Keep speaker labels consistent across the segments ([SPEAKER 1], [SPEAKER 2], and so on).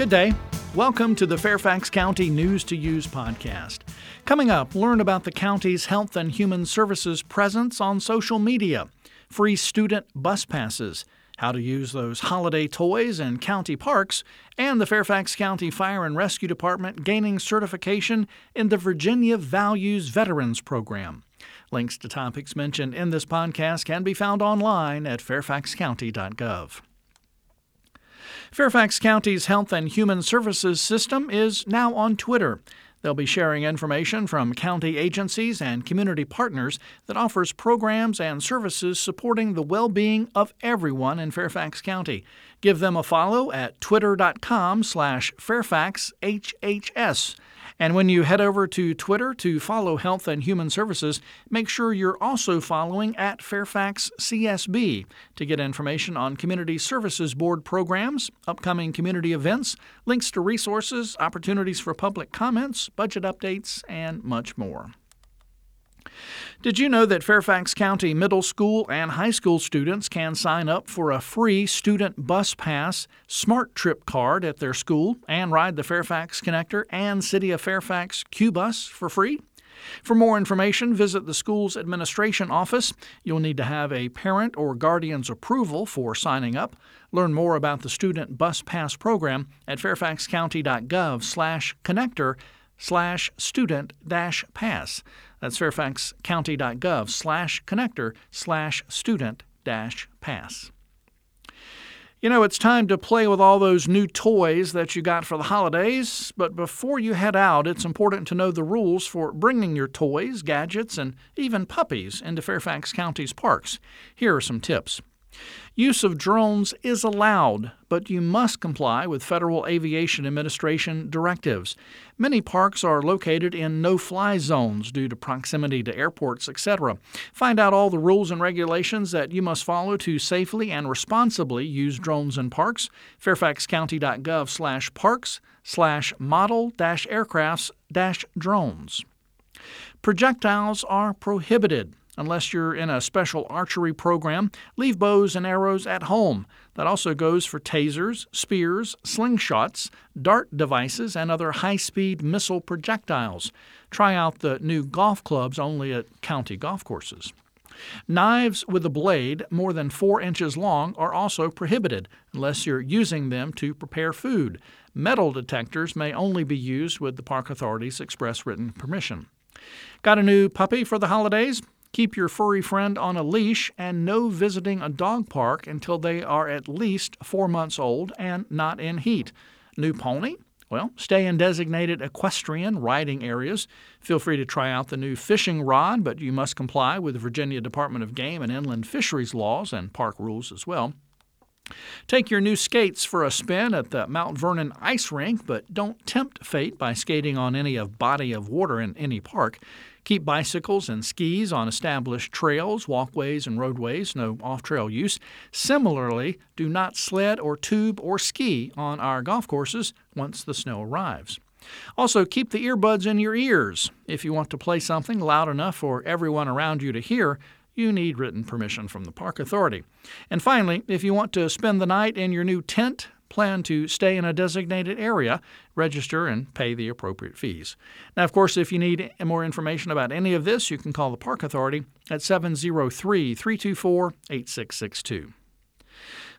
[SPEAKER 1] Good day. Welcome to the Fairfax County News to Use podcast. Coming up, learn about the county's Health and Human Services presence on social media, free student bus passes, how to use those holiday toys in county parks, and the Fairfax County Fire and Rescue Department gaining certification in the Virginia Values Veterans Program. Links to topics mentioned in this podcast can be found online at fairfaxcounty.gov. Fairfax County's Health and Human Services System is now on Twitter. They'll be sharing information from county agencies and community partners that offers programs and services supporting the well-being of everyone in Fairfax County. Give them a follow at twitter.com slash fairfaxhhs. And when you head over to Twitter to follow Health and Human Services, make sure you're also following at Fairfax CSB to get information on Community Services Board programs, upcoming community events, links to resources, opportunities for public comments, budget updates, and much more. Did you know that Fairfax County middle school and high school students can sign up for a free student bus pass SmartTrip card at their school and ride the Fairfax Connector and City of Fairfax CUE bus for free? For more information, visit the school's administration office. You'll need to have a parent or guardian's approval for signing up. Learn more about the Student Bus Pass program at fairfaxcounty.gov/connector slash student dash pass. That's fairfaxcounty.gov slash connector slash student dash pass. You know, it's time to play with all those new toys that you got for the holidays, but before you head out, it's important to know the rules for bringing your toys, gadgets, and even puppies into Fairfax County's parks. Here are some tips. Use of drones is allowed, but you must comply with Federal Aviation Administration directives. Many parks are located in no fly zones due to proximity to airports, etc. Find out all the rules and regulations that you must follow to safely and responsibly use drones in parks. fairfaxcounty.gov slash parks slash model dash aircrafts dash drones. Projectiles are prohibited. Unless you're in a special archery program, leave bows and arrows at home. That also goes for tasers, spears, slingshots, dart devices, and other high speed missile projectiles. Try out the new golf clubs only at county golf courses. Knives with a blade more than 4 inches long are also prohibited unless you're using them to prepare food. Metal detectors may only be used with the Park Authority's express written permission. Got a new puppy for the holidays? Keep your furry friend on a leash and no visiting a dog park until they are at least four months old and not in heat. New pony? Well, stay in designated equestrian riding areas. Feel free to try out the new fishing rod, but you must comply with the Virginia Department of Game and Inland Fisheries laws and park rules as well. Take your new skates for a spin at the Mount Vernon ice rink, but don't tempt fate by skating on any of body of water in any park. Keep bicycles and skis on established trails, walkways, and roadways, no off trail use. Similarly, do not sled or tube or ski on our golf courses once the snow arrives. Also, keep the earbuds in your ears. If you want to play something loud enough for everyone around you to hear, you need written permission from the Park Authority. And finally, if you want to spend the night in your new tent, plan to stay in a designated area, register, and pay the appropriate fees. Now, of course, if you need more information about any of this, you can call the Park Authority at 703 324 8662.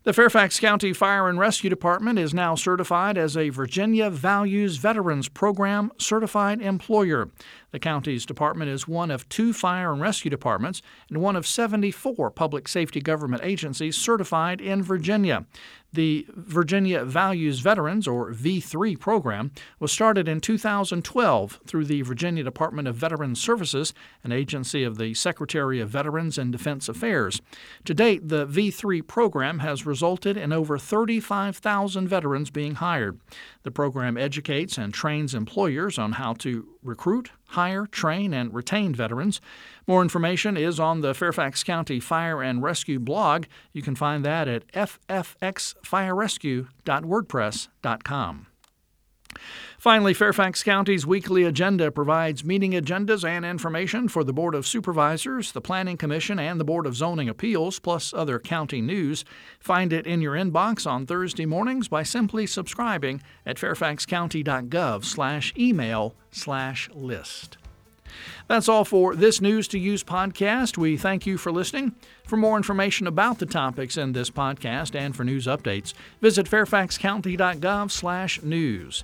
[SPEAKER 1] The Fairfax County Fire and Rescue Department is now certified as a Virginia Values Veterans Program certified employer. The county's department is one of two fire and rescue departments and one of 74 public safety government agencies certified in Virginia. The Virginia Values Veterans, or V3 program, was started in 2012 through the Virginia Department of Veterans Services, an agency of the Secretary of Veterans and Defense Affairs. To date, the V3 program has resulted in over 35,000 veterans being hired. The program educates and trains employers on how to recruit, hire, train, and retain veterans. More information is on the Fairfax County Fire and Rescue blog. You can find that at ffxfirerescue.wordpress.com. Finally, Fairfax County's weekly agenda provides meeting agendas and information for the Board of Supervisors, the Planning Commission, and the Board of Zoning Appeals, plus other county news. Find it in your inbox on Thursday mornings by simply subscribing at fairfaxcounty.gov/email/list. That's all for this News to Use podcast. We thank you for listening. For more information about the topics in this podcast and for news updates, visit fairfaxcounty.gov/news.